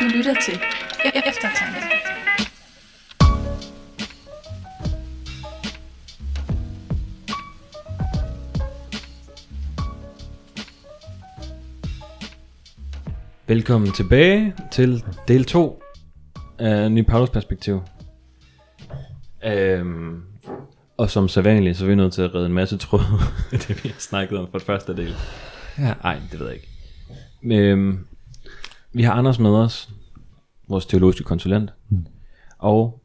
Du lytter til E- Eftertanke. Velkommen tilbage til del 2 af Ny Paulus Perspektiv. Øhm, og som sædvanligt, så er vi nødt til at redde en masse tråd af det, vi har snakket om for første del. Ja. Nej, det ved jeg ikke. Øhm, vi har Anders med os, vores teologiske konsulent. Mm. Og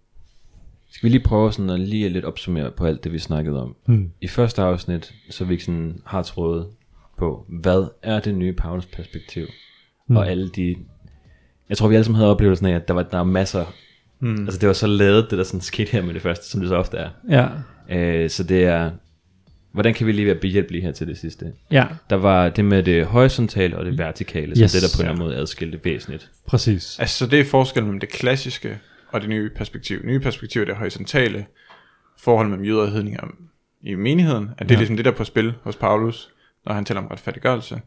skal vi lige prøve sådan at lige lidt opsummere på alt det, vi snakkede om. Mm. I første afsnit, så vi sådan har trådet på, hvad er det nye Paulus perspektiv? Mm. Og alle de... Jeg tror, vi alle sammen havde oplevelsen af, at der var, der var masser... Mm. Altså, det var så lavet, det der sådan skete her med det første, som det så ofte er. Ja. Øh, så det er... Hvordan kan vi lige være behjælpelige her til det sidste? Ja, Der var det med det horisontale og det vertikale, yes. Som det der på en eller anden måde adskilte væsentligt. præcis. Altså, så det er forskellen mellem det klassiske og det nye perspektiv. Det nye perspektiv er det horisontale forhold mellem jøder og hedninger i menigheden, at det ja. er ligesom det, der er på spil hos Paulus, når han taler om retfærdiggørelse.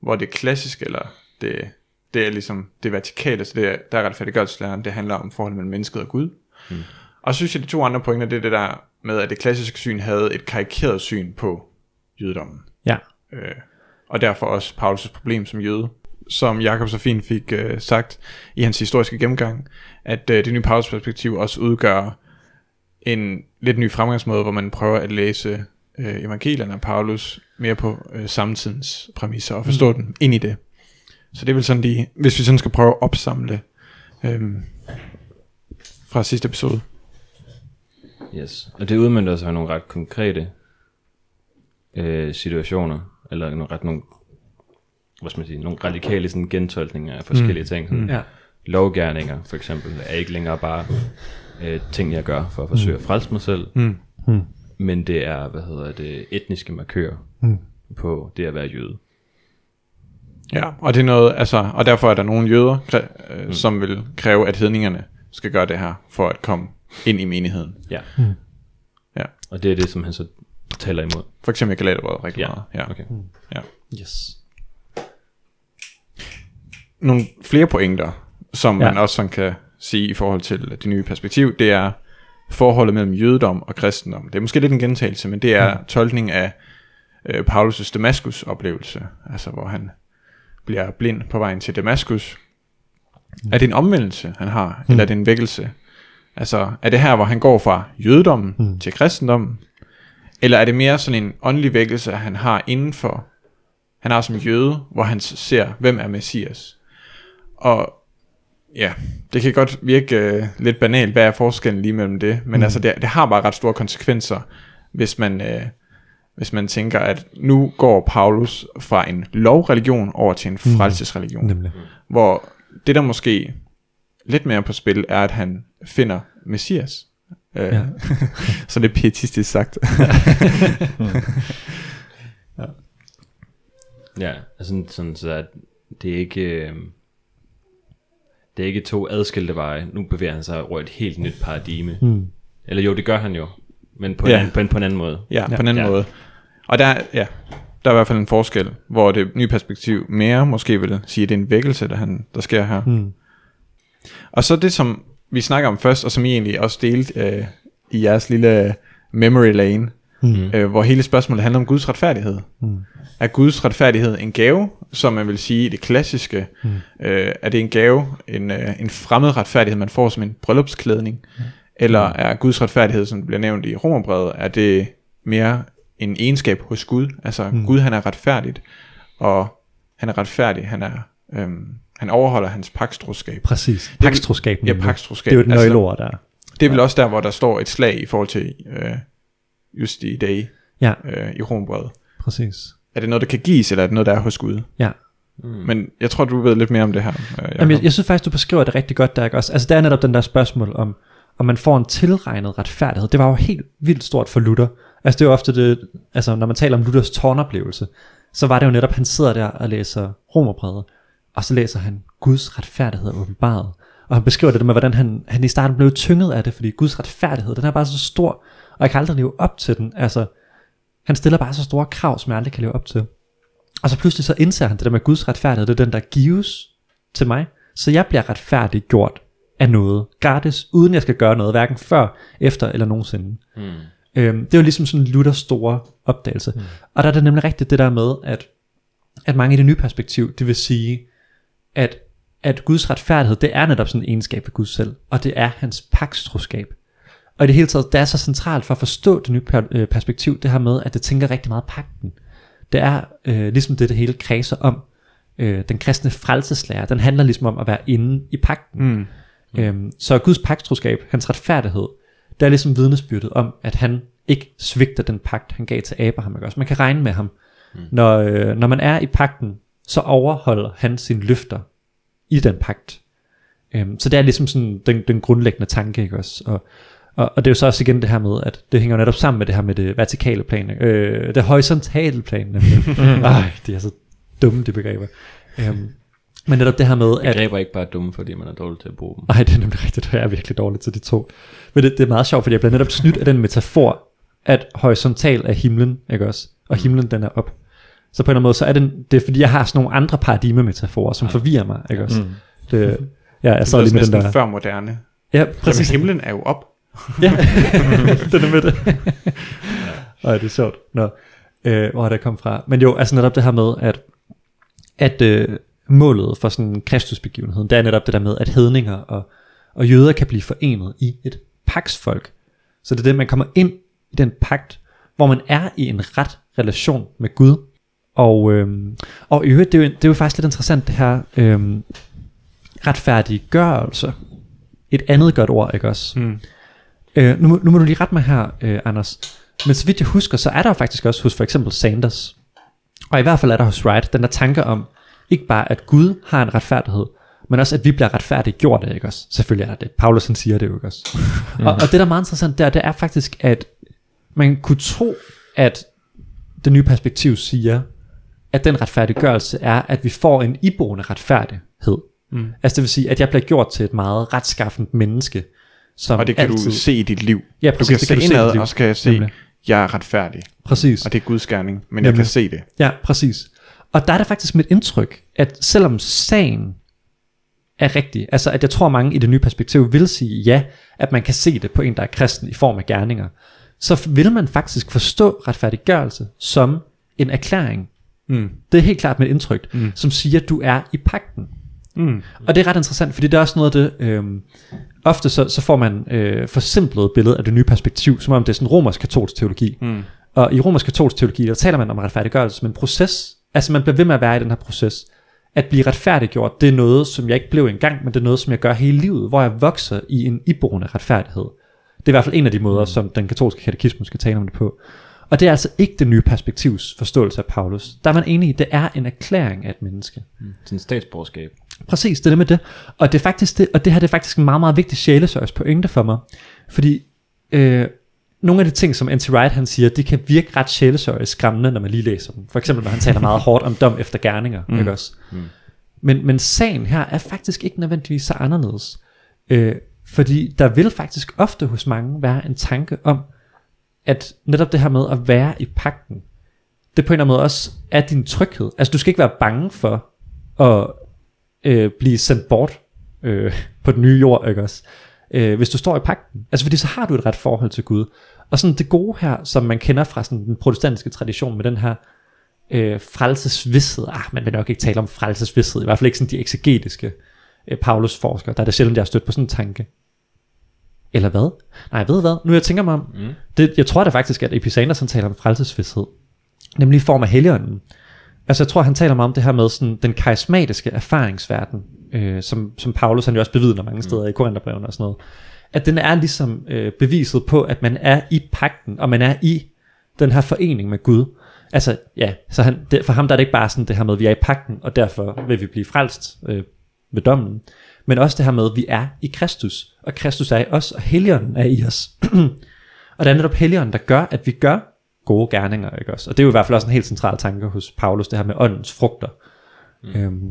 Hvor det klassiske, eller det, det er ligesom det vertikale, så det er, der er retfærdiggørelseslæren, det handler om forholdet mellem mennesket og Gud. Mm. Og så synes jeg, de to andre pointer, det er det der med, at det klassiske syn havde et karikeret syn på jødedommen. Ja. Øh, og derfor også Paulus' problem som jøde. Som Jakob så fint fik øh, sagt i hans historiske gennemgang, at øh, det nye Paulus perspektiv også udgør en lidt ny fremgangsmåde, hvor man prøver at læse øh, evangelierne af Paulus mere på øh, samtidens præmisser og forstå mm. den ind i det. Så det vel sådan lige, hvis vi sådan skal prøve at opsamle øh, fra sidste episode. Yes. Og det udmyndter sig i nogle ret konkrete øh, situationer, eller nogle ret nogle, hvad skal man sige, nogle radikale sådan, gentolkninger af forskellige mm. ting. Sådan, Ja. Lovgærninger for eksempel er ikke længere bare øh, ting, jeg gør for at forsøge at frelse mig selv, Mm. Mm. men det er, hvad hedder det, etniske markører Mm. på det at være jøde. Ja, og det er noget, altså, og derfor er der nogle jøder, øh, mm. som vil kræve, at hedningerne skal gøre det her, for at komme ind i menigheden. Ja. Mm. Ja. Og det er det, som han så taler imod. For eksempel Galaterbrevet rigtig Ja, meget. Ja. okay. ja. Yes. Nogle flere pointer, som Ja. man også sådan kan sige i forhold til det nye perspektiv, det er forholdet mellem jødedom og kristendom. Det er måske lidt en gentagelse, men det er mm. tolkning af øh, Paulus' Damaskus oplevelse, altså hvor han bliver blind på vejen til Damaskus. Er det en omvendelse, han har, mm. eller er det en vækkelse? Altså, er det her, hvor han går fra jødedommen mm. til kristendommen? Eller er det mere sådan en åndelig vækkelse, han har indenfor, han har som jøde, hvor han ser, hvem er Messias? Og ja, det kan godt virke øh, lidt banalt, hvad er forskellen lige mellem det, men mm. altså det, det har bare ret store konsekvenser, hvis man, øh, hvis man tænker, at nu går Paulus fra en lovreligion over til en frelsesreligion, Nemlig. hvor det der måske lidt mere på spil, er at han finder Messias. Øh, Ja. så det er pietistisk sagt. Ja, altså sådan, sådan så at det er ikke... Øh, det er ikke to adskilte veje. Nu bevæger han sig over et helt nyt paradigme. Mm. Eller jo, det gør han jo. Men på, en, Ja. anden, på, en, på en anden måde. Ja, på en anden Ja. ja. måde. Og der, ja, der er i hvert fald en forskel, hvor det nye perspektiv mere måske vil sige, at det er en vækkelse, der, han, der sker her. Mm. Og så det, som vi snakker om først, og som I egentlig også delte øh, i jeres lille memory lane, Mm. øh, hvor hele spørgsmålet handler om Guds retfærdighed. Mm. Er Guds retfærdighed en gave, som man vil sige i det klassiske? Mm. Øh, er det en gave, en, øh, en fremmed retfærdighed, man får som en bryllupsklædning? Mm. Eller er Guds retfærdighed, som bliver nævnt i Romerbrevet, er det mere en egenskab hos Gud? Altså mm. Gud han er retfærdigt, og han er retfærdig, han er... Øhm, han overholder hans pakstroskab. Præcis. Pakstroskab. Ja, nemlig. pakstroskab. Det er jo et Altså, nøgleord der. Det er vel også der, hvor der står et slag i forhold til øh, just i dag Ja, øh, i Romerbrevet. præcis. Er det noget, der kan gives, eller er det noget, der er hos Gud? Ja. Mm. Men jeg tror, du ved lidt mere om det her. Øh. Jamen, jeg, jeg synes faktisk, du beskriver det rigtig godt der, ikke også? Altså, det er netop den der spørgsmål om, om man får en tilregnet retfærdighed. Det var jo helt vildt stort for Luther. Altså, det er jo ofte det, altså, når man taler om Luthers tårnoplevelse, så var det jo netop, han sidder der og læser romerbrevet, og så læser han Guds retfærdighed åbenbaret. Og han beskriver det med, hvordan han, han i starten blev tynget af det, fordi Guds retfærdighed, den er bare så stor, og jeg kan aldrig leve op til den. Altså, han stiller bare så store krav, som jeg aldrig kan leve op til. Og så pludselig så indser han det der med Guds retfærdighed, det er den, der gives til mig. Så jeg bliver retfærdiggjort af noget gratis, uden jeg skal gøre noget, hverken før, efter eller nogensinde. Mm. Øhm, det er jo ligesom sådan Luthers store opdagelse. Mm. Og der er det nemlig rigtigt det der med, at, at mange i det nye perspektiv, det vil sige, at, at Guds retfærdighed, det er netop sådan en egenskab ved Gud selv, og det er hans pakstroskab. Og i det hele taget, det er så centralt for at forstå det nye per, øh, perspektiv, det her med, at det tænker rigtig meget pakten. Det er øh, ligesom det, det hele kredser om. Øh, den kristne frelseslære, den handler ligesom om at være inde i pakten. Mm. Øhm, så Guds pagtstroskab, hans retfærdighed, det er ligesom vidnesbyrdet om, at han ikke svigter den pagt, han gav til Abraham. Ikke? Også man kan regne med ham. Mm. Når, øh, når man er i pakten, så overholder han sine løfter i den pagt. Øhm, så det er ligesom sådan den, den grundlæggende tanke. Ikke? Også? Og, og, og det er jo så også igen det her med, at det hænger jo netop sammen med det her med det vertikale plan. Øh, det horisontale plan. nemlig. Ej, det er så dumme, de begreber. Øhm, men netop det her med, at... Begreber er ikke bare dumme, fordi man er dårlig til at bruge dem. Nej, det er nemlig rigtigt, jeg er virkelig dårlig til de to. Men det, det er meget sjovt, fordi jeg bliver netop snydt af den metafor, at horisontal er himlen, ikke også? Og himlen den er op. Så på en eller anden måde, så er det, det er fordi, jeg har sådan nogle andre paradigmemetaforer, som forvirrer mig, ikke også? Mm. Det, ja, jeg sad lige med den der... før moderne. Ja, Præcis. præcis. himlen er jo op. Ja, den er med det. Ej, det er sjovt. Nå, øh, hvor er det kommet fra? Men jo, altså netop det her med, at, at øh, målet for sådan en kristusbegivenhed, det er netop det der med, at hedninger og, og jøder kan blive forenet i et paksfolk. Så det er det, man kommer ind i den pagt, hvor man er i en ret relation med Gud. Og, øhm, og i øvrigt, det er, jo, det er jo faktisk lidt interessant det her øhm, retfærdiggørelse. Et andet godt ord, ikke også? Mm. Øh, nu, nu må du lige rette mig her, øh, Anders. Men så vidt jeg husker, så er der jo faktisk også hos for eksempel Sanders, og i hvert fald er der hos Wright, den der tanke om, ikke bare at Gud har en retfærdighed, men også at vi bliver retfærdiggjort af, ikke også? Selvfølgelig er der det. Paulus han siger det jo, ikke også? og, og det der er meget interessant der, det er faktisk, at man kunne tro, at det nye perspektiv siger, at den retfærdiggørelse er, at vi får en iboende retfærdighed. Mm. Altså det vil sige, at jeg bliver gjort til et meget retskaffent menneske, som Og det kan altid, du se i dit liv. Ja, Du præcis, kan det se kan du se indad, liv. og så kan jeg se, Nemlig. jeg er retfærdig. Præcis. Og det er Guds gerning, men jeg Nemlig. kan se det. Ja, præcis. Og der er det faktisk mit indtryk, at selvom sagen er rigtig, altså at jeg tror mange i det nye perspektiv vil sige ja, at man kan se det på en, der er kristen i form af gerninger, så vil man faktisk forstå retfærdiggørelse som en erklæring. Mm. Det er helt klart mit indtryk, Mm. som siger, at du er i pakten. Mm. Og det er ret interessant, fordi det er også noget af det, øhm, ofte så, så får man øh, forsimplet billede af det nye perspektiv, som om det er sådan romersk-katolsk teologi. Mm. Og i romersk-katolsk teologi, der taler man om retfærdiggørelse som en proces. Altså man bliver ved med at være i den her proces. At blive retfærdiggjort, det er noget, som jeg ikke blev engang, men det er noget, som jeg gør hele livet, hvor jeg vokser i en iboende retfærdighed. Det er i hvert fald en af de måder, som den katolske katekismus skal tale om det på. Og det er altså ikke det nye perspektivs forståelse af Paulus. Der er man enig i, det er en erklæring af et menneske. Sådan statsborgerskab. Præcis, det er det med det. Og det er faktisk det, og det her det er faktisk en meget, meget vigtig sjælesøjs pointe for mig. Fordi øh, nogle af de ting, som N.T. Wright han siger, de kan virke ret sjælesøjs skræmmende, når man lige læser dem. For eksempel, når han taler meget hårdt om dom efter gerninger. Mm. Ikke også? Mm. Men, men sagen her er faktisk ikke nødvendigvis så anderledes. Øh, fordi der vil faktisk ofte hos mange være en tanke om, at netop det her med at være i pakten, det på en eller anden måde også er din tryghed. Altså du skal ikke være bange for at øh, blive sendt bort øh, på den nye jord, ikke også? Øh, hvis du står i pakten. Altså fordi så har du et ret forhold til Gud. Og sådan det gode her, som man kender fra sådan den protestantiske tradition med den her øh, frelsesvidshed. Ah, man vil nok ikke tale om frelsesvidshed, i hvert fald ikke sådan de eksegetiske øh, Paulus-forskere. Der er det sjældent, jeg har stødt på sådan en tanke. Eller hvad? Nej, ved hvad? Nu jeg tænker mig om, Mm. det, jeg tror da faktisk, at Epicenter han taler om frelsesvidshed. Nemlig i form af helligånden. Altså jeg tror, han taler meget om det her med sådan, den karismatiske erfaringsverden, øh, som, som Paulus han jo også bevidner mange steder i Korintherbrevene og sådan noget. At den er ligesom øh, beviset på, at man er i pakten, og man er i den her forening med Gud. Altså ja, så han, det, for ham der er det ikke bare sådan det her med, at vi er i pakten, og derfor vil vi blive frelst øh, ved dommen. Men også det her med, at vi er i Kristus, og Kristus er i os, og Helligånden er i os. og det er netop Helligånden, der gør, at vi gør gode gerninger, ikke også? Og det er jo i hvert fald også en helt central tanke hos Paulus, det her med åndens frugter. Mm. Øhm,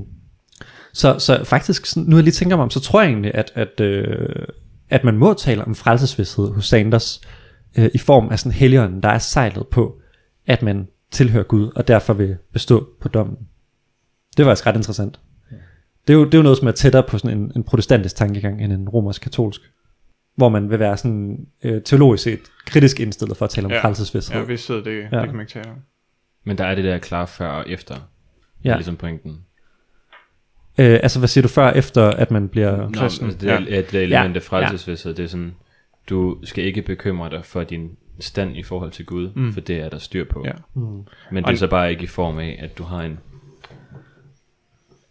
så, så faktisk, sådan, nu jeg lige tænker mig om, så tror jeg egentlig, at, at, øh, at man må tale om frelsesvidshed hos Sanders, øh, i form af sådan Helligånden, der er sejlet på, at man tilhører Gud, og derfor vil bestå på dommen. Det var altså ret interessant. Det er, jo, det er jo noget, som er tættere på sådan en, en protestantisk tankegang end en romersk-katolsk. Hvor man vil være sådan øh, teologisk set kritisk indstillet for at tale om Ja. frelsesvidshed. Ja, hvis det, det, Ja. det kan man ikke tale om. Men der er det der klar før og efter. Ja. Er ligesom pointen. Øh, altså, hvad siger du før, efter at man bliver... Nå, Kristen, altså, det, er, ja. det element af Ja. frelsesvidshed, det er sådan, du skal ikke bekymre dig for din stand i forhold til Gud, Mm. for det er der styr på. Ja. Mm. Men Og- det er så bare ikke i form af, at du har en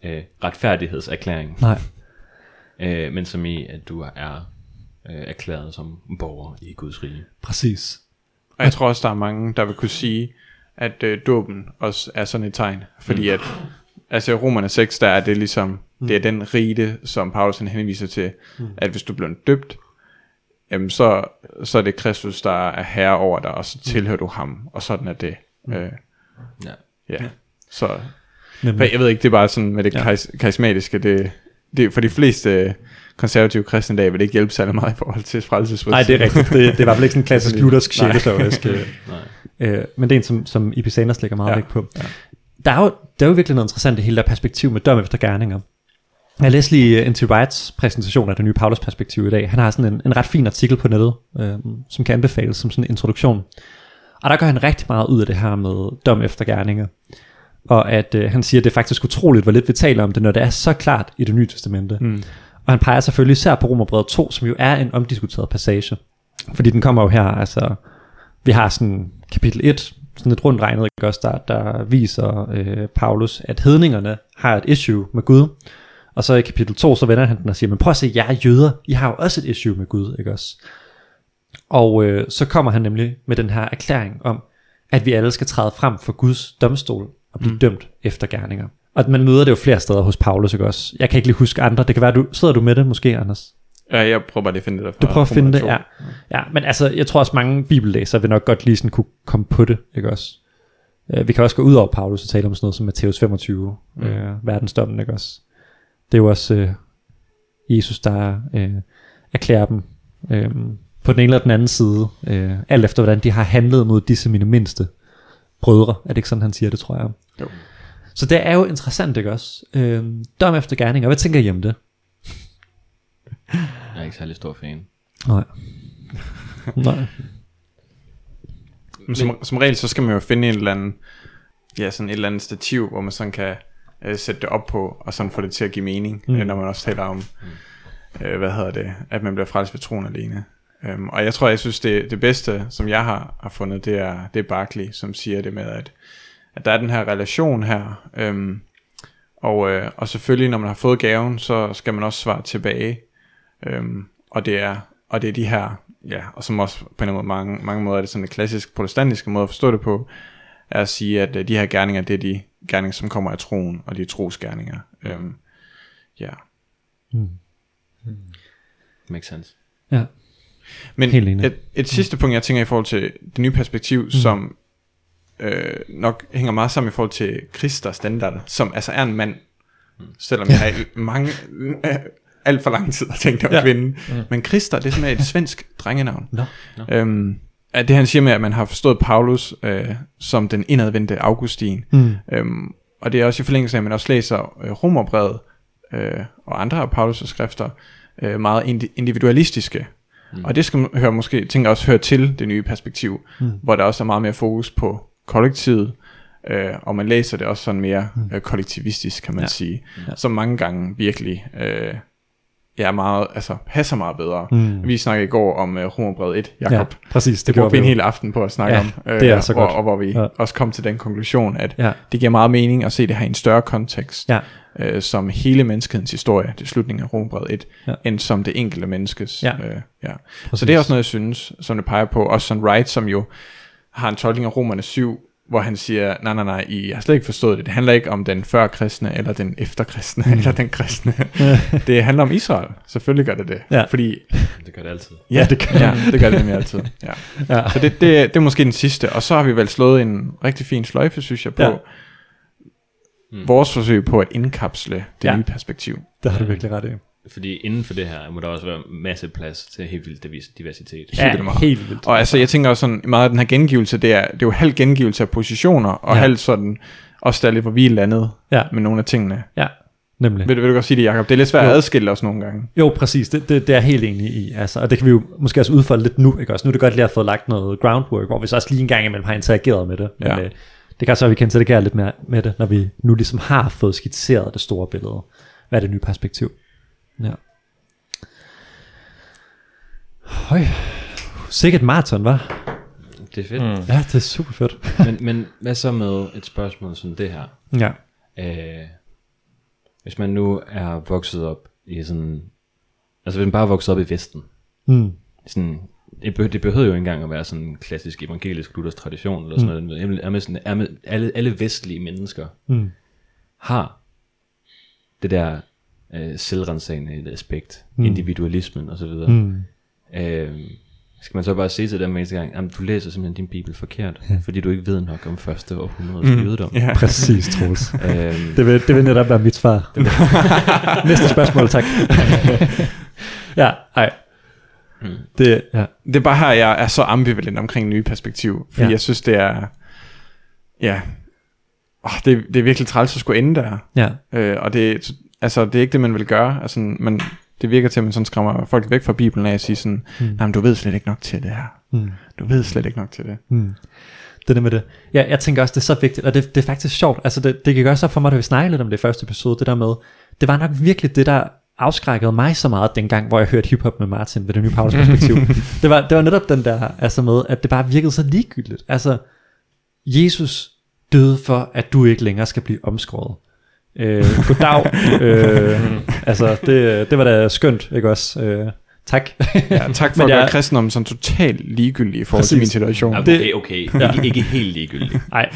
øh, retfærdighedserklæring, Nej. øh, men som i, at du er øh, erklæret som borger i Guds rige. Præcis. Og jeg tror også, der er mange, der vil kunne sige, at øh, dåben også er sådan et tegn. Fordi at, altså i Romerne 6, der er det ligesom, det er den rite, som Paulus han henviser til, at hvis du bliver døbt, jamen så, så er det Kristus, der er herre over dig, og så tilhører du ham, og sådan er det. Øh, Ja. ja. Så Men, jeg ved ikke, det er bare sådan med det Ja. karismatiske, det, det, for de fleste øh, konservative kristne dag vil det ikke hjælpe særlig meget i forhold til frelsesfrihed. Nej, det er rigtigt. Det, det er i hvert fald ikke sådan en klassisk luthersk sjæleteorisk. øh. Øh, men det er en, som, som Ipisanos lægger meget ja. Vægt på. Ja. Der, er jo, der er jo virkelig noget interessant i hele der perspektiv med dom efter gerninger. Jeg læste lige N.T. Wrights præsentation af det nye Paulus perspektiv i dag. Han har sådan en, en ret fin artikel på nettet, øh, som kan anbefales som sådan en introduktion. Og der gør han rigtig meget ud af det her med dom efter gerninger. Og at øh, han siger, at det er faktisk utroligt, hvor lidt vi taler om det, når det er så klart i det nye testamente. Mm. Og han peger selvfølgelig især på Romerbrevet 2, som jo er en omdiskuteret passage. Fordi den kommer jo her, altså, vi har sådan kapitel 1, sådan et rundt regnet, ikke også, der, der viser øh, Paulus, at hedningerne har et issue med Gud. Og så i kapitel 2, så vender han den og siger, men prøv at se, jer jøder, I har jo også et issue med Gud, ikke også? Og øh, så kommer han nemlig med den her erklæring om, at vi alle skal træde frem for Guds domstol og blive mm. dømt efter gerninger. Og man møder det jo flere steder hos Paulus, ikke også? Jeg kan ikke lige huske andre. Det kan være, du sidder du med det måske, Anders? Ja, jeg prøver bare lige at finde det der Du prøver at finde det, ja. ja. Men altså, jeg tror også mange bibellæsere vil nok godt lige sådan kunne komme på det, ikke også? Uh, vi kan også gå ud over Paulus og tale om sådan noget som Matthæus 25, mm. uh, verdensdommen, ikke også? Det er jo også uh, Jesus, der uh, erklærer dem uh, på den ene eller den anden side, uh, alt efter hvordan de har handlet mod disse mine mindste brødre. Er det ikke sådan, han siger det, tror jeg? Jo. Så det er jo interessant, ikke også? Uh, dom efter gerninger. Hvad tænker I om det? Jeg er ikke særlig stor fan. Nej. Nej. Men som, som regel, så skal man jo finde en eller anden, ja, sådan et eller andet stativ, hvor man sådan kan øh, sætte det op på, og sådan få det til at give mening, Mm. mm. når man også taler om, øh, hvad hedder det, at man bliver frelst ved troen alene. Um, og jeg tror, jeg synes, det, det bedste, som jeg har, har fundet, det er, det er Barkley, som siger det med, at, at der er den her relation her, um, og, øh, og selvfølgelig, når man har fået gaven, så skal man også svare tilbage, um, og det er og det er de her, ja, og som også på en eller anden måde, mange, mange måder er det sådan en klassisk protestantiske måde at forstå det på, er at sige, at øh, de her gerninger, det er de gerninger, som kommer af troen, og de er trosgerninger. Øhm, ja. Makes sense. Ja. Men Helt enig. et, et sidste punkt, jeg tænker i forhold til det nye perspektiv, mm. som øh, nok hænger meget sammen i forhold til Kristers standard, som altså er en mand, selvom jeg har mange, øh, alt for lang tid har tænkt om Ja. kvinde. Mm. Men Krister, det er simpelthen et svensk drengenavn. Nå. Øhm, at det han siger med, at man har forstået Paulus øh, som den indadvendte Augustin. Mm. Øhm, og det er også i forlængelse af, at man også læser øh, Romerbrevet øh, og andre af Paulus' skrifter øh, meget indi- individualistiske. Mm. Og det skal man høre, måske, tænker også høre til det nye perspektiv, mm. hvor der også er meget mere fokus på kollektivet, øh, og man læser det også sådan mere mm. øh, kollektivistisk, kan man ja. sige, ja. som mange gange virkelig øh, er meget, altså passer meget bedre. Mm. Vi snakkede i går om øh, Romerbrevet 1, Jakob. Ja, præcis. Det, det brugte vi en hel aften på at snakke Ja, om. øh, det er så og, godt. Og hvor vi Ja. ja. også kom til den konklusion, at Ja. det giver meget mening at se det her i en større kontekst, Ja. øh, som hele menneskehedens historie, det er slutningen af Romerbrevet 1, Ja. ja. end som det enkelte menneskes. Ja. Øh, ja. Så det er også noget, jeg synes, som det peger på. Også sådan Wright, som jo har en tolkning af Romerne 7, hvor han siger, nej, nej, nej, I har slet ikke forstået det. Det handler ikke om den førkristne, eller den efterkristne, mm. eller den kristne. det handler om Israel. Selvfølgelig gør det det. Ja. Fordi, Det gør det altid. ja, det gør, ja, det, gør det nemlig altid. Ja. Ja. Så det, det, det er måske den sidste. Og så har vi vel slået en rigtig fin sløjfe, synes jeg, på Ja. ja. vores forsøg på at indkapsle det Ja. ja. nye perspektiv. Det har du virkelig ret i. Fordi inden for det her må der også være masse plads til helt vildt diversitet. Helt vildt meget. helt vildt. Og altså, jeg tænker også sådan, meget af den her gengivelse, det er, det er jo halv gengivelse af positioner, og Ja. ja. halv sådan, også der lidt, hvor vi er landet Ja. med nogle af tingene. Ja. Nemlig. Vil, du- vil du godt sige det, Jacob? Det er lidt svært Jo. at adskille os nogle gange. Jo, præcis. Det, det, det er jeg helt enig i. Altså, og det kan vi jo måske også udfolde lidt nu. Ikke? Også nu er det godt lige at have fået lagt noget groundwork, hvor vi så også lige en gang imellem har interageret med det. Men, Ja. øh, det kan så, at vi kan interagere lidt mere med det, når vi nu ligesom har fået skitseret det store billede. Hvad er det nye perspektiv? Ja. Høj. Sikkert maraton, var. Det er fedt. Mm. Ja, det er super fedt. Men, men hvad så med et spørgsmål som det her? Ja. Øh, hvis man nu er vokset op i sådan... Altså hvis man bare er vokset op i Vesten. Mm. Sådan, det, behøver, det behøver jo ikke engang at være sådan en klassisk evangelisk luthersk tradition, eller sådan noget. Jamen, Er med, sådan, er med, alle, alle vestlige mennesker Mm. har det der øh, selvrensagende aspekt, Mm. individualismen osv. Mm. Øh, skal man så bare sige til dem eneste gang, at du læser simpelthen din bibel forkert, ja. fordi du ikke ved nok om første århundredes mm. jødedom. Ja. Præcis, Troels. Øhm, Det vil, det vil netop være mit svar. Næste spørgsmål, tak. ja, ej. Mm. Det, ja. Det er bare her, jeg er så ambivalent omkring nye perspektiv. Fordi ja. jeg synes, det er... Ja... Oh, det, det er virkelig træls at skulle ende der. Ja. Øh, og det, altså, det er ikke det, man vil gøre. Altså, man, det virker til, at man sådan skræmmer folk væk fra Bibelen af at sige sådan, Mm. nej, men du ved slet ikke nok til det her. Mm. Du ved slet ikke nok til det. Mm. Det er med det. Ja, jeg tænker også, det er så vigtigt, og det, det er faktisk sjovt. Altså, det, det gik også op for mig, da vi snakkede lidt om det første episode, det der med, det var nok virkelig det, der afskrækkede mig så meget dengang, hvor jeg hørte hiphop med Martin ved det nye Paulus perspektiv. det, var, det var netop den der, altså med, at det bare virkede så ligegyldigt. Altså, Jesus døde for, at du ikke længere skal blive omskåret. Øh, goddag. øh, altså, det, det var da skønt, ikke også? Øh, tak. Ja, tak for at gøre jeg- kristendommen sådan totalt ligegyldig i forhold til min Præcis. situation. Ja, Det- det er okay. Ikke, ikke helt ligegyldigt. Nej,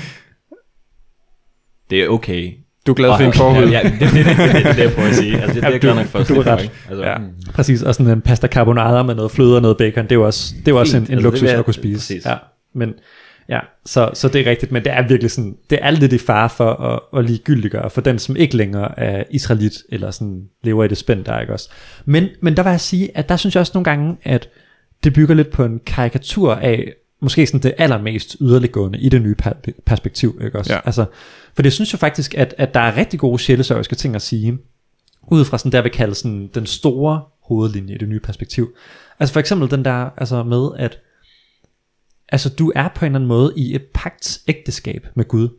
Det er okay. Du er glad for Og- din forhud. Ja, ja, det, det, det, det, det, er det, jeg prøver at sige. Altså, det, det er Ja, jeg glad du- nok for at du er for, ret. ikke? Altså, Ja. Præcis, og sådan en pasta carbonara med noget fløde og noget bacon, det er jo også, det er jo også en, en altså, det luksus at kunne spise. præcis. Ja, men ja, så, så det er rigtigt, men det er virkelig sådan, det er lidt i fare for at, at ligegyldiggøre for den, som ikke længere er israelit, eller sådan lever i det spænd der, ikke også? Men, men der vil jeg sige, at der synes jeg også nogle gange, at det bygger lidt på en karikatur af, måske sådan det allermest yderliggående i det nye per- perspektiv, ikke også? Ja. Altså, for det synes jeg faktisk, at, at der er rigtig gode sjælesørgske ting at sige, ud fra sådan der, vi kalder sådan den store hovedlinje i det nye perspektiv. Altså for eksempel den der, altså med at, altså du er på en eller anden måde i et pagt ægteskab med Gud.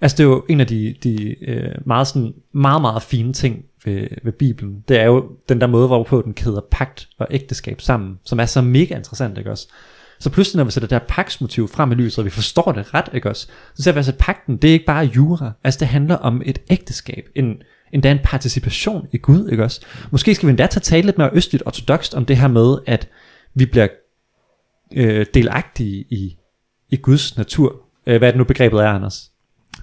Altså det er jo en af de, de øh, meget, sådan, meget, meget fine ting ved, ved Bibelen. Det er jo den der måde, hvorpå den kæder pagt og ægteskab sammen, som er så mega interessant, ikke også? Så pludselig, når vi sætter det her pagtsmotiv frem i lyset, og vi forstår det ret, ikke også? Så ser vi altså, at pagten, det er ikke bare jura. Altså, det handler om et ægteskab. En, endda en participation i Gud, ikke også? Måske skal vi endda tage tale lidt mere østligt ortodokst om det her med, at vi bliver øh, delagtige i, i Guds natur. Øh, hvad er det nu begrebet er, Anders?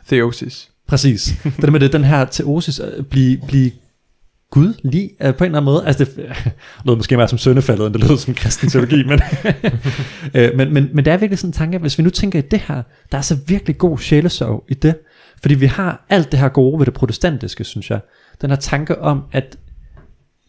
Theosis. Præcis. det der med det, den her teosis, at blive, blive Gud lige uh, på en eller anden måde. Altså det lød måske mere som søndefaldet, end det lød som kristen teologi, men, øh, men, men, men det er virkelig sådan en tanke, at hvis vi nu tænker i det her, der er så virkelig god sjælesorg i det, fordi vi har alt det her gode ved det protestantiske, synes jeg. Den her tanke om, at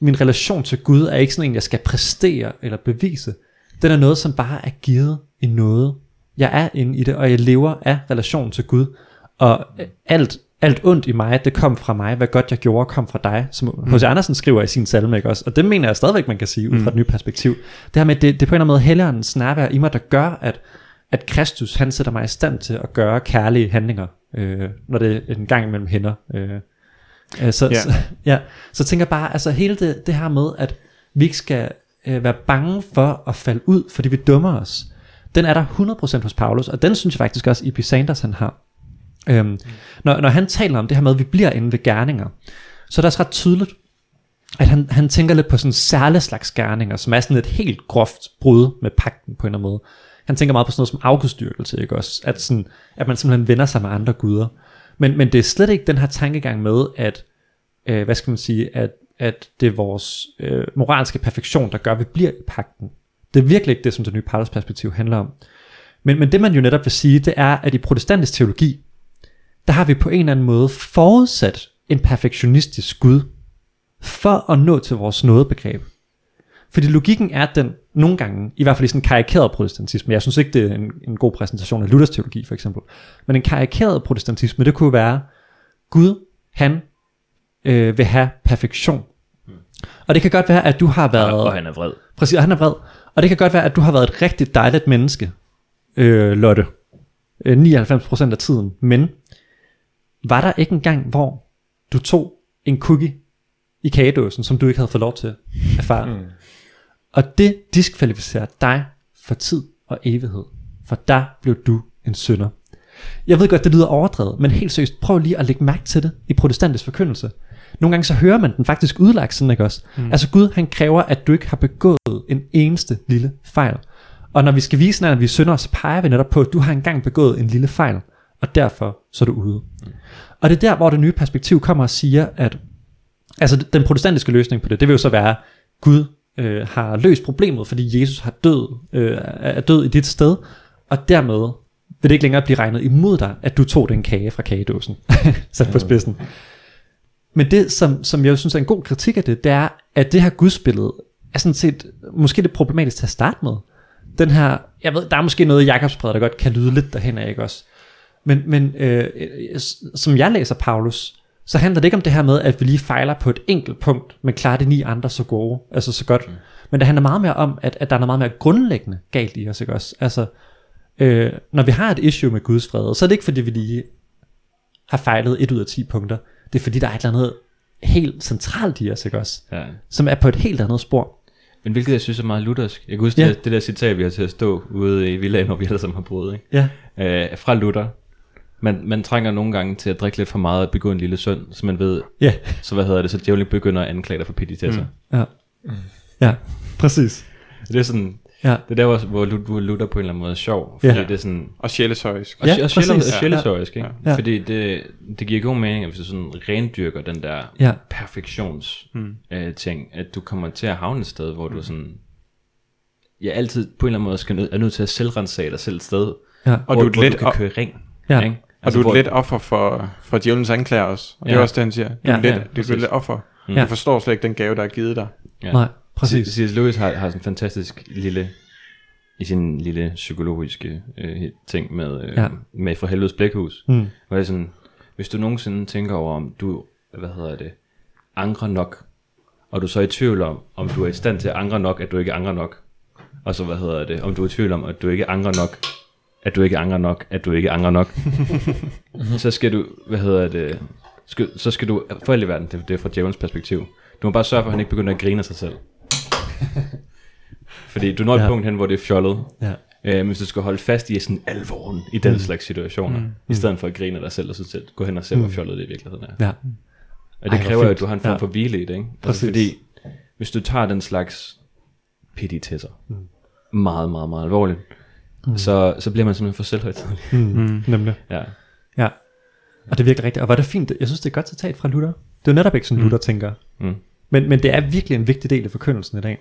min relation til Gud er ikke sådan en, jeg skal præstere eller bevise. Den er noget, som bare er givet i noget. Jeg er inde i det, og jeg lever af relation til Gud. Og alt, alt ondt i mig, det kom fra mig. Hvad godt jeg gjorde, kom fra dig. Som H.C. Andersen skriver i sin salme, ikke også? Og det mener jeg stadigvæk, man kan sige, ud fra et nyt perspektiv. Det her med, det, det er på en eller anden måde helligåndens nærvær i mig, der gør, at, at Kristus, han sætter mig i stand til at gøre kærlige handlinger, øh, når det er en gang imellem hænder. Øh, Øh, Så, ja. Så, ja, så tænker jeg bare, altså hele det, det her med, at vi ikke skal øh, være bange for at falde ud, fordi vi dummer os, den er der 100% hos Paulus, og den synes jeg faktisk også, E.P. Sanders han har. Øhm, når, når han taler om det her med, at vi bliver inde ved gerninger, så er det også ret tydeligt, at han, han tænker lidt på sådan særlige slags gerninger, som er sådan et helt groft brud med pakten på en eller anden måde. Han tænker meget på sådan noget som afgudstyrkelse, ikke også? At, sådan, at man simpelthen vender sig med andre guder. Men, men det er slet ikke den her tankegang med, at, øh, hvad skal man sige, at, at det er vores øh, moralske perfektion, der gør, at vi bliver i pakten. Det er virkelig ikke det, som det nye Paulus perspektiv handler om. Men, men det man jo netop vil sige, det er, at i protestantisk teologi, der har vi på en eller anden måde forudsat en perfektionistisk Gud, for at nå til vores nådebegreb. Fordi logikken er den nogle gange, i hvert fald i sådan en karikeret protestantisme, jeg synes ikke, det er en, en god præsentation af Luthers teologi for eksempel, men en karikeret protestantisme, det kunne være, Gud, han øh, vil have perfektion. Og det kan godt være, at du har været... Og, og han er vred. Præcis, og han er vred. Og det kan godt være, at du har været et rigtig dejligt menneske, øh, Lotte. Øh, 99% af tiden. Men var der ikke en gang, hvor du tog en cookie i kagedåsen, som du ikke havde fået lov til af far? Mm. Og det diskvalificerer dig for tid og evighed. For der blev du en synder. Jeg ved godt, det lyder overdrevet, men helt seriøst, prøv lige at lægge mærke til det i protestantisk forkyndelse. Nogle gange så hører man den faktisk udlagt sådan, ikke også? Mm. Altså Gud, han kræver, at du ikke har begået en eneste lille fejl. Og når vi skal vise hinanden, at vi er syndere, så peger vi netop på, at du har engang begået en lille fejl, og derfor så er du ude. Mm. Og det er der, hvor det nye perspektiv kommer og siger, at altså den protestantiske løsning på det, det vil jo så være, Gud øh, har løst problemet, fordi Jesus har død, øh, er død i dit sted, og dermed vil det ikke længere blive regnet imod dig, at du tog den kage fra kagedåsen, sat på spidsen. Men det, som, som jeg synes er en god kritik af det, det er, at det her gudsbillede er sådan set måske lidt problematisk til at starte med. Den her, jeg ved, der er måske noget i Jakobsbrevet, der godt kan lyde lidt derhen af, ikke også? Men, men øh, som jeg læser Paulus, så handler det ikke om det her med, at vi lige fejler på et enkelt punkt, men klarer de ni andre så gode, altså så godt. Mm. Men det handler meget mere om, at, at der er noget meget mere grundlæggende galt i os, ikke også? Altså, øh, når vi har et issue med Guds fred, så er det ikke fordi, vi lige har fejlet et ud af 10 punkter. Det er fordi, der er et eller andet helt centralt i os, ikke også? Ja. Som er på et helt andet spor. Men hvilket jeg synes er meget luthersk. Jeg kan huske Ja. det, det der citat, vi har til at stå ude i villaen, hvor vi alle sammen har boet, ikke? Ja, Øh, fra Luther. Man, man trænger nogle gange til at drikke lidt for meget og begå en lille synd, så man ved, ja, så hvad hedder det, så djævlen begynder at anklage dig for petitesser. Mm. ja. Ja, præcis. Det er sådan, Ja, det er der, hvor, hvor Lu- hvor Luther på en eller anden måde er sjov, fordi Ja. det er sådan, Og sjælesøjsk. og, Ja, ja, og sjæle- Ja. sjælesøjsk, ikke? Ja. Fordi det, det giver god mening, at hvis du sådan rendyrker den der ja, perfektions Mm. øh, ting, at du kommer til at havne et sted, hvor du sådan, ja, altid på en eller anden måde skal nød, er nødt til at selvrensage dig selv et sted, ja. Og hvor, du er hvor let du kan op- køre ring. Ja. Ikke? Og du er hvor- et let offer for, for djævelens anklager også. Og det er Ja. også det, han siger. Du Ja. er, let, Ja, det er let offer. Ja. Du forstår slet ikke den gave, der er givet dig. Ja. Nej, præcis. C.S. Lewis har, har sådan en fantastisk lille, i sin lille psykologiske øh, ting med, øh, Ja. med fra helvedes blækhus, Mm. hvor det er sådan, hvis du nogensinde tænker over, om du, hvad hedder det, angrer nok, og du så er i tvivl om, om du er i stand til at angre nok, at du ikke angrer nok, og så, hvad hedder det, om du er i tvivl om, at du ikke angrer nok, at du ikke angrer nok, at du ikke angrer nok, så skal du, hvad hedder det, skal, så skal du, for alt i verden, det, det er fra djævelens perspektiv, du må bare sørge for, at han ikke begynder at grine af sig selv. Fordi du når et Ja. punkt hen, hvor det er fjollet, Ja, Øh, men hvis du skal holde fast i sådan alvoren i den mm. slags situationer, mm. i stedet for at grine af dig selv og så selv, gå hen og se, hvor fjollet det i virkeligheden er. ja, Og det Ej, kræver jo, at du har en form Ja. for hvile i det, ikke? Præcis. Altså, fordi hvis du tager den slags petitesser mm. meget, meget, meget alvorligt, mm. så, så bliver man simpelthen for selvhøjtidelig. mm. Mm. nemlig. Ja. Ja, og det er virkelig rigtigt. Og var det fint, jeg synes det er et godt citat fra Luther. Det er netop ikke sådan, Luther tænker. Mm. Men, men det er virkelig en vigtig del af forkyndelsen i dag.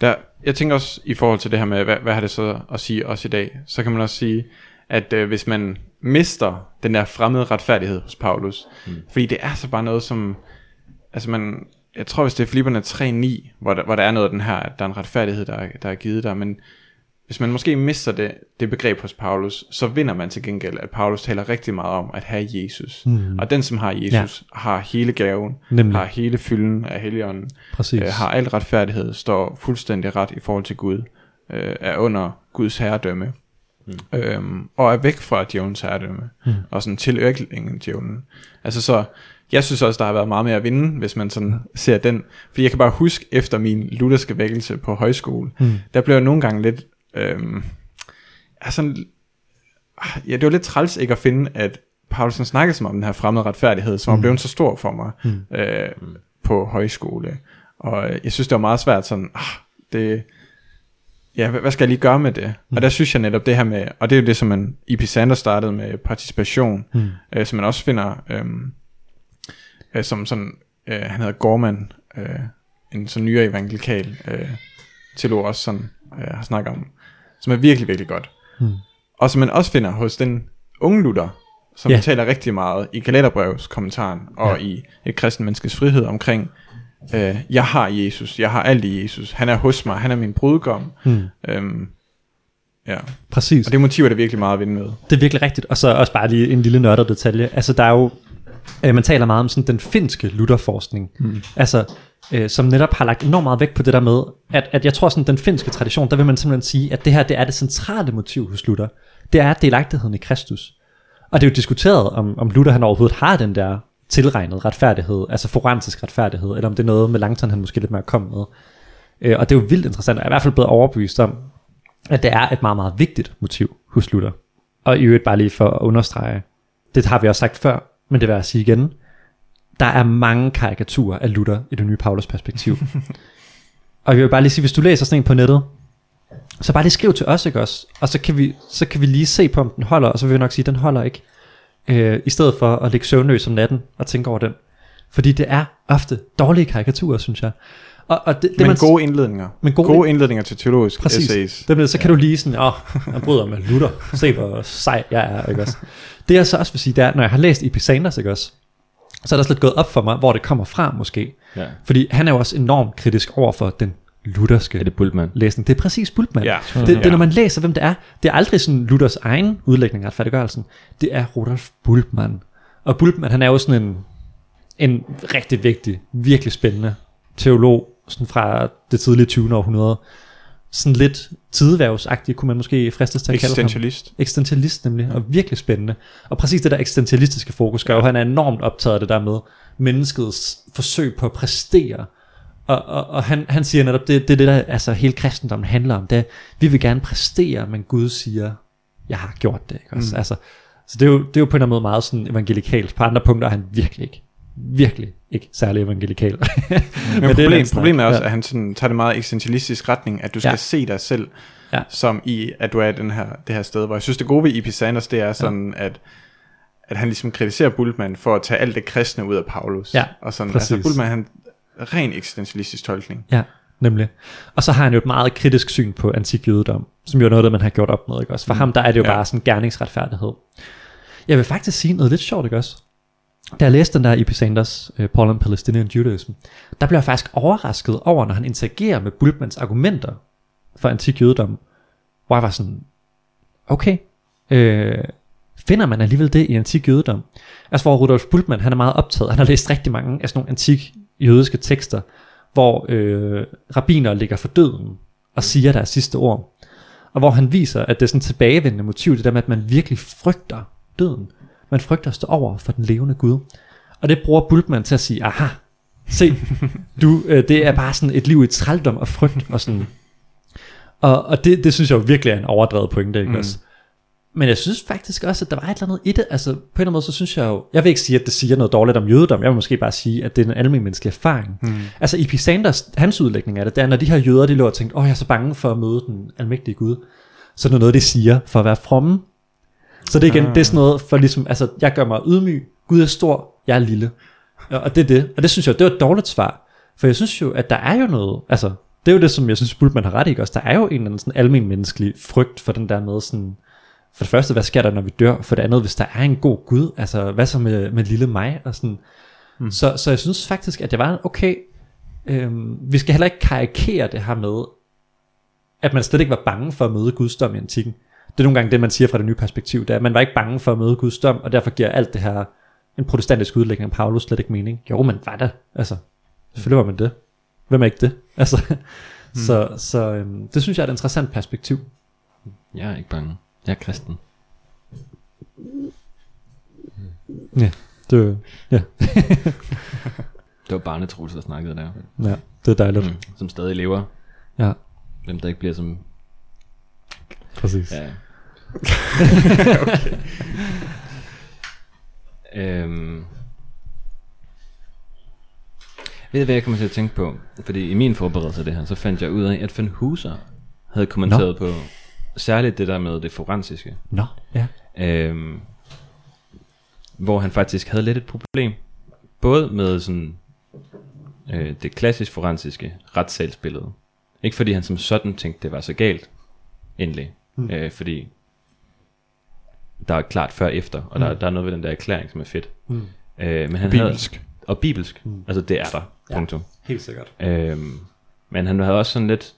Der, jeg tænker også i forhold til det her med, hvad, hvad har det så at sige også i dag, så kan man også sige, at øh, hvis man mister den der fremmede retfærdighed hos Paulus, mm. fordi det er så bare noget som, altså man, jeg tror hvis det er Filipperne 3.9, hvor der, hvor der er noget af den her, at der er en retfærdighed, der, er- der er givet der, men hvis man måske mister det, det begreb hos Paulus, så vinder man til gengæld, at Paulus taler rigtig meget om at have Jesus. Mm. Og den, som har Jesus, ja. har hele gaven, Nemlig. har hele fylden af Helligånden, Præcis. øh, har al retfærdighed, står fuldstændig ret i forhold til Gud, øh, er under Guds herredømme, mm. øhm, og er væk fra djævelens herredømme, mm. og sådan til ørkelingen djævlen. Altså så, jeg synes også, der har været meget mere at vinde, hvis man sådan ser den, fordi jeg kan bare huske, efter min lutherske vækkelse på højskole, mm. der blev jeg nogle gange lidt, øhm, ah, ja, det var lidt træls ikke at finde, at Paulsen snakkede som om den her fremmede retfærdighed, som mm. var blevet så stor for mig mm. øh, på højskole. Og øh, jeg synes, det var meget svært sådan, ah, det, ja, hvad, skal jeg lige gøre med det? Mm. Og der synes jeg netop det her med, og det er jo det, som man i Pisander startede med participation, mm. øh, som man også finder, øh, øh, som sådan, øh, han hedder Gorman, øh, en sådan nyere evangelikal øh, teolog også sådan, øh, har snakket om, som er virkelig, virkelig godt. Mm. Og som man også finder hos den unge Luther, som yeah. taler rigtig meget i Galaterbrevs kommentaren, og Ja. i et kristen menneskes frihed omkring, øh, jeg har Jesus, jeg har alt i Jesus, han er hos mig, han er min brudgom. Mm. Øhm, ja, Præcis. og det motiv er der virkelig meget at vinde med. Det er virkelig rigtigt. Og så også bare lige en lille nørdet detalje. Altså der er jo Øh, man taler meget om sådan den finske Lutherforskning, mm. altså øh, som netop har lagt enormt meget vægt på det der med, at, at jeg tror sådan den finske tradition, der vil man simpelthen sige, at det her det er det centrale motiv hos Luther. Det er delagtigheden i Kristus. Og det er jo diskuteret, om, om Luther han overhovedet har den der tilregnet retfærdighed, altså forensisk retfærdighed, eller om det er noget med Langton, han måske lidt mere kom med. Øh, og det er jo vildt interessant, og jeg er i hvert fald blevet overbevist om, at det er et meget, meget vigtigt motiv hos Luther. Og i øvrigt bare lige for at understrege, det har vi også sagt før, men det vil jeg sige igen, der er mange karikaturer af Luther i det nye Paulus perspektiv. og jeg vil bare lige sige, hvis du læser sådan en på nettet, så bare lige skriv til os, ikke også? Og så kan, vi, så kan vi lige se på, om den holder, og så vil vi nok sige, at den holder ikke. Øh, I stedet for at ligge søvnløs om natten og tænke over den. Fordi det er ofte dårlige karikaturer, synes jeg. Og, og det, det Men man, gode indledninger. Men gode gode indledninger til teologisk Præcis. essays. Det, bliver- så kan du lige sådan, åh, jeg bryder med Luther. Se hvor sej jeg er, ikke også? Det jeg så også vil sige, det er, når jeg har læst Epi Sanders, ikke også? Så er der også lidt gået op for mig, hvor det kommer fra måske. Ja. Fordi han er jo også enormt kritisk over for den lutherske Er det Bultmann? læsning. Det er præcis Bultmann. Ja. Det, det Ja. når man læser, hvem det er. Det er aldrig sådan Luthers egen udlægning af retfærdiggørelsen. Det er Rudolf Bultmann. Og Bultmann, han er jo sådan en, en rigtig vigtig, virkelig spændende teolog, sådan fra det tidlige 20. århundrede. Sådan lidt tideværvsagtig, kunne man måske fristes til at kalde ham. Eksistentialist. Eksistentialist nemlig, og virkelig spændende. Og præcis det der eksistentialistiske fokus gør jo, at han er enormt optaget af det der med menneskets forsøg på at præstere. Og, og, og han, han siger netop, det, det er det der altså, hele kristendommen handler om, det er, vi vil gerne præstere, men Gud siger, jeg har gjort det. Ikke? også? Mm. Altså, så det er, jo, det er jo på en eller anden måde meget sådan evangelikalsk. På andre punkter er han virkelig ikke, virkelig ikke særlig evangelikal. Men, det er en problem, snak. problemet er også, Ja. at han sådan, tager det meget eksistentialistisk retning, at du skal Ja. se dig selv, Ja. som i, at du er i den her, det her sted. Hvor jeg synes, det gode ved E.P. Sanders, det er sådan, ja. at at han ligesom kritiserer Bultmann for at tage alt det kristne ud af Paulus. Ja, og sådan, præcis. altså Bultmann, han ren eksistentialistisk tolkning. Ja, nemlig. Og så har han jo et meget kritisk syn på antik jødedom, som jo er noget, der man har gjort op med, ikke også? For mm. ham, der er det jo. Ja. bare sådan gerningsretfærdighed. Jeg vil faktisk sige noget lidt sjovt, ikke også? Da jeg læste den der E.P. Sanders, uh, Paul and Palestinian Judaism, der blev jeg faktisk overrasket over, når han interagerer med Bultmans argumenter for antik jødedom, hvor jeg var sådan, okay, øh, finder man alligevel det i antik jødedom? Altså hvor Rudolf Bultmann, han er meget optaget, han har læst rigtig mange af sådan nogle antik jødiske tekster, hvor øh, rabbiner ligger for døden og siger deres sidste ord. Og hvor han viser, at det er sådan tilbagevendende motiv, det der med, at man virkelig frygter døden. Man frygter at stå over for den levende Gud. Og det bruger Bultmann til at sige, aha, se, du, øh, det er bare sådan et liv i trældom og frygt og sådan. Og, og det, det synes jeg jo virkelig er en overdrevet pointe, ikke mm. Også? Men jeg synes faktisk også, at der var et eller andet i det. Altså på en eller anden måde, så synes jeg jo, jeg vil ikke sige, at det siger noget dårligt om jødedom. Jeg vil måske bare sige, at det er en almindelig menneskelig erfaring. Mm. Altså E.P. Sanders, hans udlægning af det, det er, når de her jøder, de lå og tænkte, åh, jeg er så bange for at møde den almægtige Gud. Så er det noget, de siger for at være fromme. Så det er igen, Ah. det er sådan noget for ligesom, altså, jeg gør mig ydmyg, Gud er stor, jeg er lille. Og det er det. Og det synes jeg, det var et dårligt svar. For jeg synes jo, at der er jo noget, altså, det er jo det, som jeg synes, Bultmann har ret i, også? Der er jo en eller anden sådan almen menneskelig frygt for den der med sådan, for det første, hvad sker der, når vi dør? For det andet, hvis der er en god Gud, altså, hvad så med, med lille mig? Og sådan. Mm. Så, så jeg synes faktisk, at det var okay, øhm, vi skal heller ikke karikere det her med, at man slet ikke var bange for at møde Guds dom i antikken. Det er nogle gange det, man siger fra det nye perspektiv, det er, at man var ikke bange for at møde Guds dom, og derfor giver alt det her, en protestantisk udlægning af Paulus slet ikke mening. Jo, man var det. Altså, selvfølgelig var man det. Hvem er ikke det? Altså, mm. så, så øhm, det synes jeg er et interessant perspektiv. Jeg er ikke bange. Jeg er kristen. Det, ja, Det var barnetrus, der snakkede der. ja, det er dejligt. Mm. Som stadig lever. Ja, Dem, der ikke bliver som... præcis. Ja. øhm. Ved I, hvad jeg kommer til at tænke på? Fordi i min forberedelse af det her, så fandt jeg ud af, at Van Hooser havde kommenteret på særligt det der med det forensiske. Nå, ja. Øhm, hvor han faktisk havde lidt et problem. Både med sådan øh, det klassisk forensiske retssalsbillede. Ikke fordi han som sådan tænkte, det var så galt, endelig. Mm. Øh, fordi der er klart før og efter, og der, der er noget ved den der erklæring, som er fedt. Mm. Øh, men han Bibelsk. Havde, og bibelsk. Mm. Mm. Altså det er der, Ja. punktum. Helt sikkert. Øhm, men han havde også sådan lidt,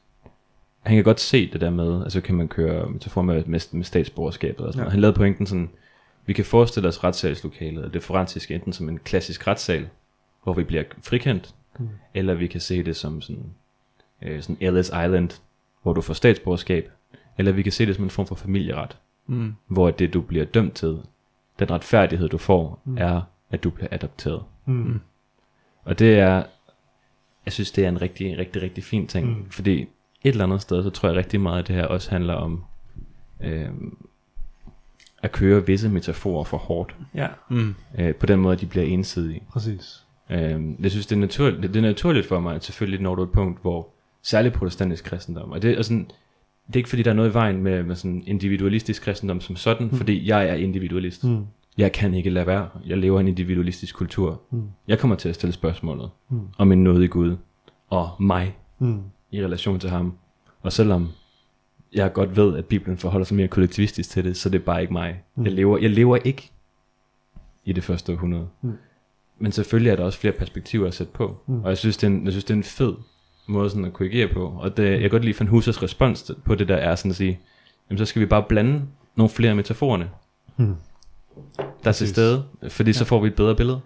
han kan godt se det der med, altså kan man køre metafor med, med, med statsborgerskabet og sådan Ja. ja. Han lavede pointen sådan, Vi kan forestille os retssalslokalet og det forensiske enten som en klassisk retssal, hvor vi bliver frikendt, mm. eller vi kan se det som sådan, øh, sådan Ellis Island, hvor du får statsborgerskab, eller vi kan se det som en form for familieret, Mm. hvor det du bliver dømt til, den retfærdighed du får, mm. er at du bliver adopteret. Mm. Og det er, jeg synes det er en rigtig, rigtig, rigtig fin ting, mm. fordi et eller andet sted, så tror jeg rigtig meget, at det her også handler om øh, at køre visse metaforer for hårdt, Ja, Mm. øh, på den måde, at de bliver ensidige. præcis. Øh, jeg synes, det er, naturligt, det, det er naturligt for mig, at selvfølgelig når du et punkt, hvor særligt protestantisk kristendom, og det er sådan, det er ikke fordi, der er noget i vejen med, med sådan individualistisk kristendom som sådan, mm. fordi jeg er individualist. Mm. Jeg kan ikke lade være. Jeg lever i en individualistisk kultur. Mm. Jeg kommer til at stille spørgsmålet Mm. om en nåde i Gud og mig Mm. i relation til ham. Og selvom jeg godt ved, at Bibelen forholder sig mere kollektivistisk til det, så det er bare ikke mig. Mm. Jeg, lever, jeg lever ikke i det første århundrede. Mm. Men selvfølgelig er der også flere perspektiver at sætte på. Mm. Og jeg synes, det er en, jeg synes, det er en fed måde sådan at korrigere på. Og det, jeg kan godt lide Van Husers respons på det der er sådan at sige, jamen så skal vi bare blande nogle flere af metaforerne, Mm. der er til stede, fordi så får vi et bedre billede.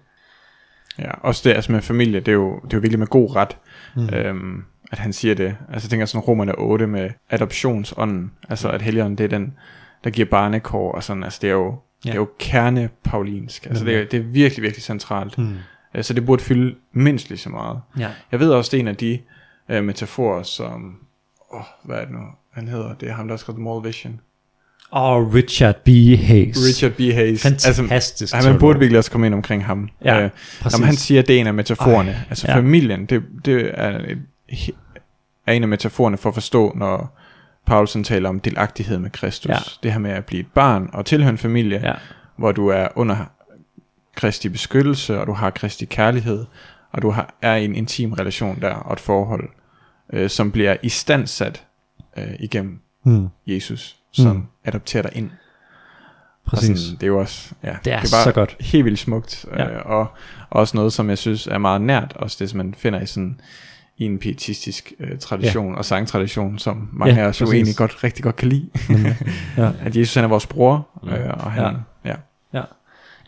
Ja, også det altså med familie, det er jo, det er jo virkelig med god ret, mm. øhm, at han siger det. Altså jeg tænker sådan romerne 8 med adoptionsånden, altså at helligånden det er den, der giver barnekår og sådan, altså det er jo, ja. det er jo kerne paulinsk, altså det er, det er virkelig, virkelig centralt. Mm. Så det burde fylde mindst lige så meget. Ja. Jeg ved også, det er en af de øh, metaforer, som, åh, hvad er det nu, han hedder, det er ham, der har skrevet Moral Vision. Og Richard B. Hayes. Richard B. Hayes. Fantastisk Altså, han man burde virkelig også komme ind omkring ham. Ja, øh, præcis. Når han siger, at det er en af metaforerne. Ej, altså ja. familien, det, det er, er en af metaforerne for at forstå, når Paulsen taler om delagtighed med Kristus. Ja. Det her med at blive et barn og tilhøre en familie, Ja. hvor du er under Kristi beskyttelse, og du har Kristi kærlighed, og du har, er i en intim relation der, og et forhold, øh, som bliver istandsat øh, igennem Mm. Jesus, som Mm. adopterer dig ind. Og Præcis. Sådan, det er jo også, ja, Det er bare så godt. helt vildt smukt, Ja. ja. øh, og også noget, som jeg synes er meget nært, også det, som man finder i sådan i en pietistisk øh, tradition ja. og sangtradition, som mange Ja, af os jo egentlig godt, rigtig godt kan lide. Ja. At Jesus han er vores bror, øh, og han, Ja. ja. ja. Ja.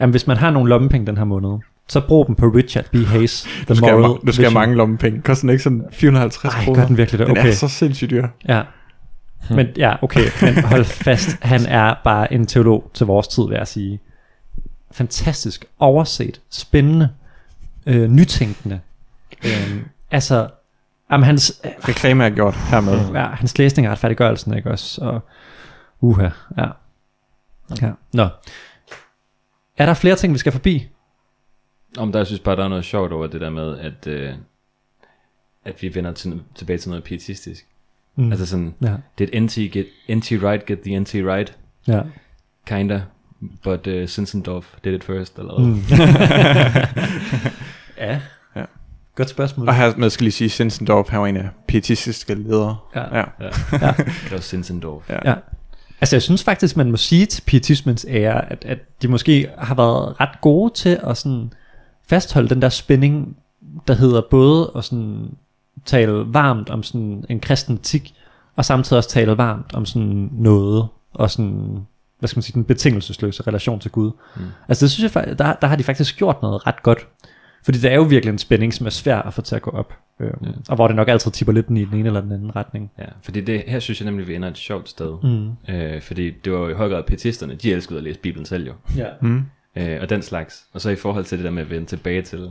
Jamen, hvis man har nogle lommepenge den her måned, så brug dem på Richard B. Hayes. The Du skal, Moral ma- du skal have mange lommepenge. Koster den ikke sådan 450 Ej, kroner? gør den virkelig det? Den Okay. er så sindssygt dyr. Ja. Men ja, okay, men hold fast, han er bare en teolog til vores tid, vil jeg sige. Fantastisk, overset, spændende, øh, nytænkende. Øh, altså, jamen, hans, Reklame er gjort hermed. ja, hans læsning af retfærdiggørelsen, ikke også? Og, uha, ja. ja. Nå. Er der flere ting, vi skal forbi? Om der jeg synes bare, der er noget sjovt over det der med, at, øh, at vi vender til, tilbage til noget pietistisk. Mm. Altså sådan, ja, did NT get NT right get the NT right? ja. Kinda. But uh, Zinzendorf did it first, eller hvad? Mm. ja. Ja. Godt spørgsmål. Og hermed skal lige sige, Sinsendorf han var en af pietistiske ledere. Ja. ja. Ja. Ja. Grev Zinzendorf. Ja. Ja. Altså jeg synes faktisk, man må sige til pietismens ære, at, at de måske har været ret gode til at sådan fastholde den der spænding, der hedder både at sådan tale varmt om sådan en kristen etik, og samtidig også tale varmt om sådan noget, og sådan, hvad skal man sige, den betingelsesløse relation til Gud. Mm. Altså det synes jeg, der, der har de faktisk gjort noget ret godt. Fordi det er jo virkelig en spænding, som er svær at få til at gå op. Øhm, ja. Og hvor det nok altid tipper lidt den i den ene eller den anden retning. Ja, fordi det, her synes jeg nemlig, vi ender et sjovt sted. Mm. Øh, fordi det var jo i høj grad pietisterne, de elskede at læse Bibelen selv jo. Ja. Mm. Øh, og den slags. Og så i forhold til det der med at vende tilbage til,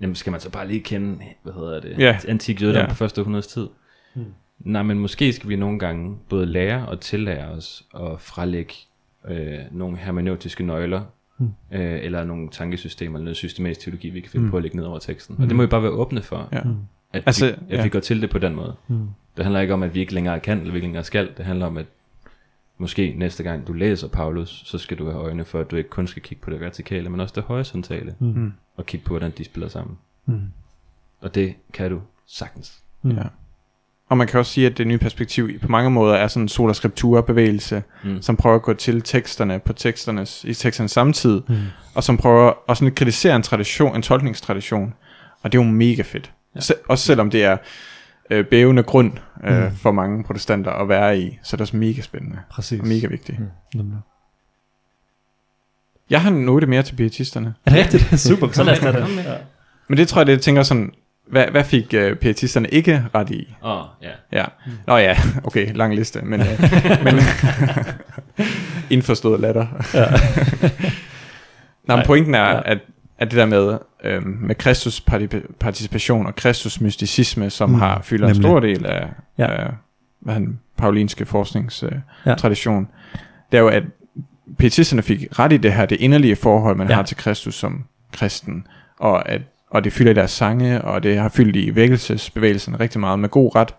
jamen skal man så bare lige kende, hvad hedder det, Ja. antik jødedom Ja. på første århundredes tid. Mm. Nej, men måske skal vi nogle gange både lære og tillære os at frelægge øh, nogle hermeneutiske nøgler, Mm. øh, eller nogle tankesystemer, eller noget systematisk teologi, vi kan finde Mm. mm. på at lægge ned over teksten. Og det må vi bare være åbne for, Ja. Mm. at, Altså, vi, at ja. vi går til det på den måde. Mm. Det handler ikke om, at vi ikke længere kan, eller vi ikke længere skal. Det handler om, at måske næste gang du læser Paulus, så skal du have øjne for, at du ikke kun skal kigge på det vertikale, men også det horisontale, Mm. og kigge på, hvordan de spiller sammen. Mm. Og det kan du sagtens. Mm. Ja. Og man kan også sige, at det nye perspektiv på mange måder er sådan en sola scriptura bevægelse, Mm. som prøver at gå til teksterne på teksternes, i teksternes samtid, Mm. og som prøver at sådan kritisere en tradition, en tolkningstradition. Og det er jo mega fedt. Ja. Se, også selvom det er øh, bævende grund øh, Mm. for mange protestanter at være i, så er det også mega spændende Præcis. og mega vigtigt. Mm. Nemlig. Jeg har en note mere til pietisterne. Er det rigtigt? Super, så lad os tage det. Er. Ja. Men det tror jeg, det jeg tænker sådan, hvad, hvad fik uh, pietisterne ikke ret i? Åh, oh, ja. Ja. Nå ja, okay, lang liste, men, uh, men indforstået latter. Ja. Nå, men pointen er, Ja. at, at det der med, øhm, med Kristus parti- participation og Kristus mysticisme, som Mm, har fylder en stor del af, Ja. ja. af hvad han, paulinske forskningstradition, Ja. øh, tradition, det er jo, at pietisterne fik ret i det her, det inderlige forhold, man Ja. ja. har til Kristus som kristen, og at og det fylder i deres sange, og det har fyldt i vækkelsesbevægelsen rigtig meget med god ret,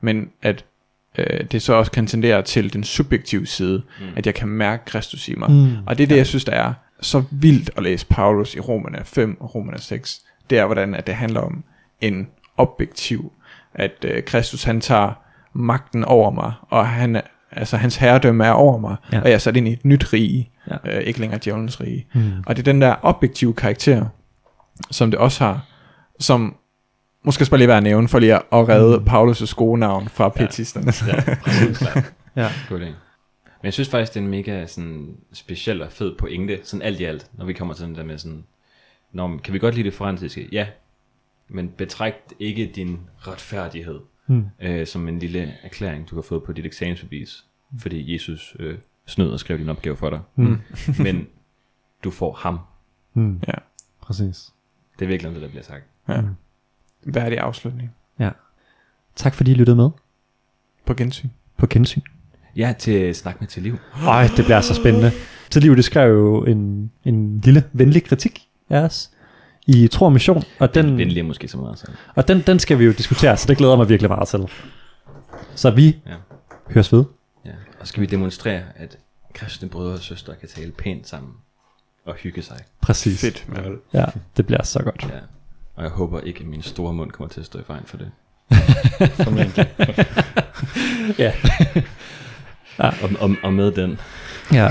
men at øh, det så også kan tendere til den subjektive side, Mm. at jeg kan mærke Kristus i mig. Mm. Og det er det, jeg synes, der er så vildt at læse Paulus i Romerne 5 og Romerne 6. Det er, hvordan at det handler om en objektiv, at øh, Kristus han tager magten over mig, og han, altså, hans herredømme er over mig, Ja. ja. og jeg er sat ind i et nyt rige, Ja. ja. øh, ikke længere djævelens rige. Mm. Og det er den der objektive karakter, som det også har, som måske skal bare lige være at nævne, for lige at redde Mm. Paulus' gode navn fra pietisterne. Ja, præcis. klart. Ja. God idé. Men jeg synes faktisk, det er en mega sådan, speciel og fed pointe, sådan alt i alt, når vi kommer til den der med sådan, Nå, kan vi godt lide det forensiske? Ja, men betræk ikke din retfærdighed Mm. øh, som en lille erklæring, du kan få på dit eksamensbevis, fordi Jesus øh, snød og skrev din opgave for dig. Mm. Men du får ham. Mm. Ja. Præcis. Det er virkelig det, der bliver sagt. Ja. Værdig afslutning. Tak fordi I lyttede med På gensyn. på Gensyn. Ja, til Snak med til liv. Øj, det bliver så spændende. Til liv, det skrev jo en, en lille venlig kritik af os i Tro og Mission, og den, Venlig er måske så meget sagt. og den, den skal vi jo diskutere, så det glæder mig virkelig meget til. Så vi Ja. høres ved. Ja. Og skal vi demonstrere, at kristne brødre og søstre kan tale pænt sammen og hygge sig. Præcis. Fedt, mand. Ja, det bliver så godt. Ja. Og jeg håber ikke, at min store mund kommer til at stå i vejen for det. ja. og, og, og med den. Ja.